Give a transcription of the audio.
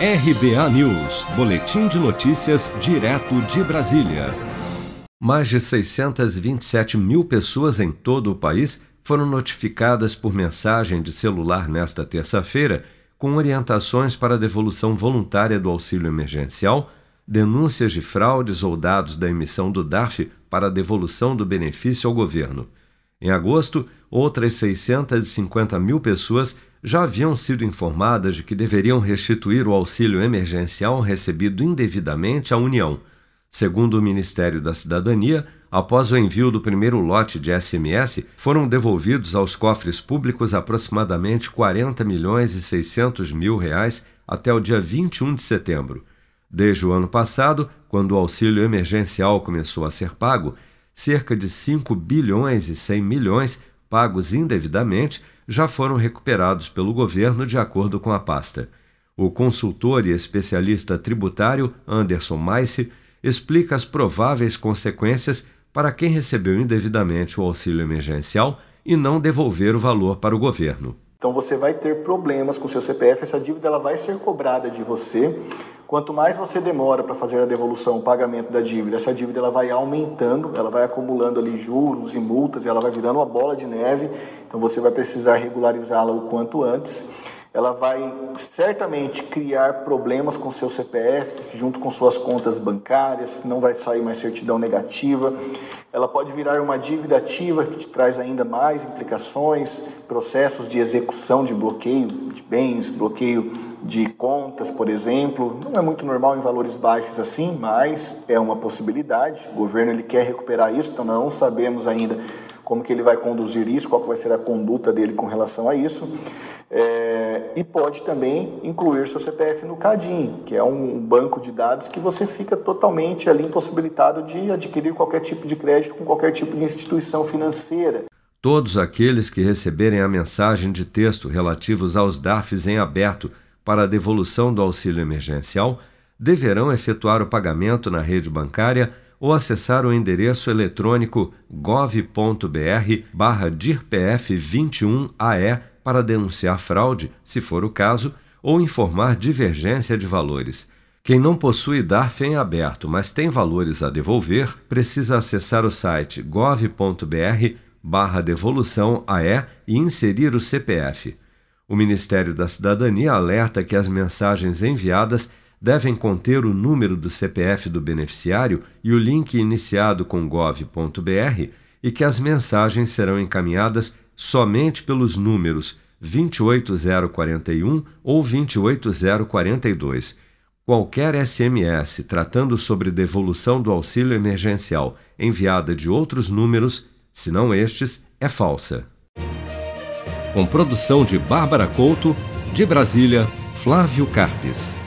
RBA News, Boletim de Notícias, direto de Brasília. Mais de 627 mil pessoas em todo o país foram notificadas por mensagem de celular nesta terça-feira com orientações para a devolução voluntária do auxílio emergencial, denúncias de fraudes ou dados da emissão do DARF para a devolução do benefício ao governo. Em agosto, outras 650 mil pessoas já haviam sido informadas de que deveriam restituir o auxílio emergencial recebido indevidamente à União. Segundo o Ministério da Cidadania, após o envio do primeiro lote de SMS, foram devolvidos aos cofres públicos aproximadamente 40 milhões e 600 mil reais até o dia 21 de setembro. Desde o ano passado, quando o auxílio emergencial começou a ser pago, cerca de 5 bilhões e 100 milhões pagos indevidamente já foram recuperados pelo governo de acordo com a pasta. O consultor e especialista tributário Anderson Maice explica as prováveis consequências para quem recebeu indevidamente o auxílio emergencial e não devolver o valor para o governo. Então você vai ter problemas com o seu CPF, essa dívida ela vai ser cobrada de você. Quanto mais você demora para fazer a devolução, o pagamento da dívida, essa dívida ela vai aumentando, ela vai acumulando ali juros e multas, ela vai virando uma bola de neve. Então você vai precisar regularizá-la o quanto antes ela vai certamente criar problemas com seu CPF, junto com suas contas bancárias, não vai sair mais certidão negativa. Ela pode virar uma dívida ativa que te traz ainda mais implicações, processos de execução de bloqueio de bens, bloqueio de contas, por exemplo. Não é muito normal em valores baixos assim, mas é uma possibilidade. O governo ele quer recuperar isso, então não sabemos ainda como que ele vai conduzir isso, qual vai ser a conduta dele com relação a isso. É, e pode também incluir seu CPF no CADIM, que é um banco de dados que você fica totalmente ali impossibilitado de adquirir qualquer tipo de crédito com qualquer tipo de instituição financeira. Todos aqueles que receberem a mensagem de texto relativos aos DARFs em aberto para a devolução do auxílio emergencial deverão efetuar o pagamento na rede bancária ou acessar o endereço eletrônico gov.br/dirpf21ae para denunciar fraude, se for o caso, ou informar divergência de valores. Quem não possui DARF em aberto, mas tem valores a devolver, precisa acessar o site gov.br barra devolução AE e inserir o CPF. O Ministério da Cidadania alerta que as mensagens enviadas devem conter o número do CPF do beneficiário e o link iniciado com gov.br e que as mensagens serão encaminhadas somente pelos números 28041 ou 28042. Qualquer SMS tratando sobre devolução do auxílio emergencial enviada de outros números, se não estes, é falsa. Com produção de Bárbara Couto, de Brasília, Flávio Carpes.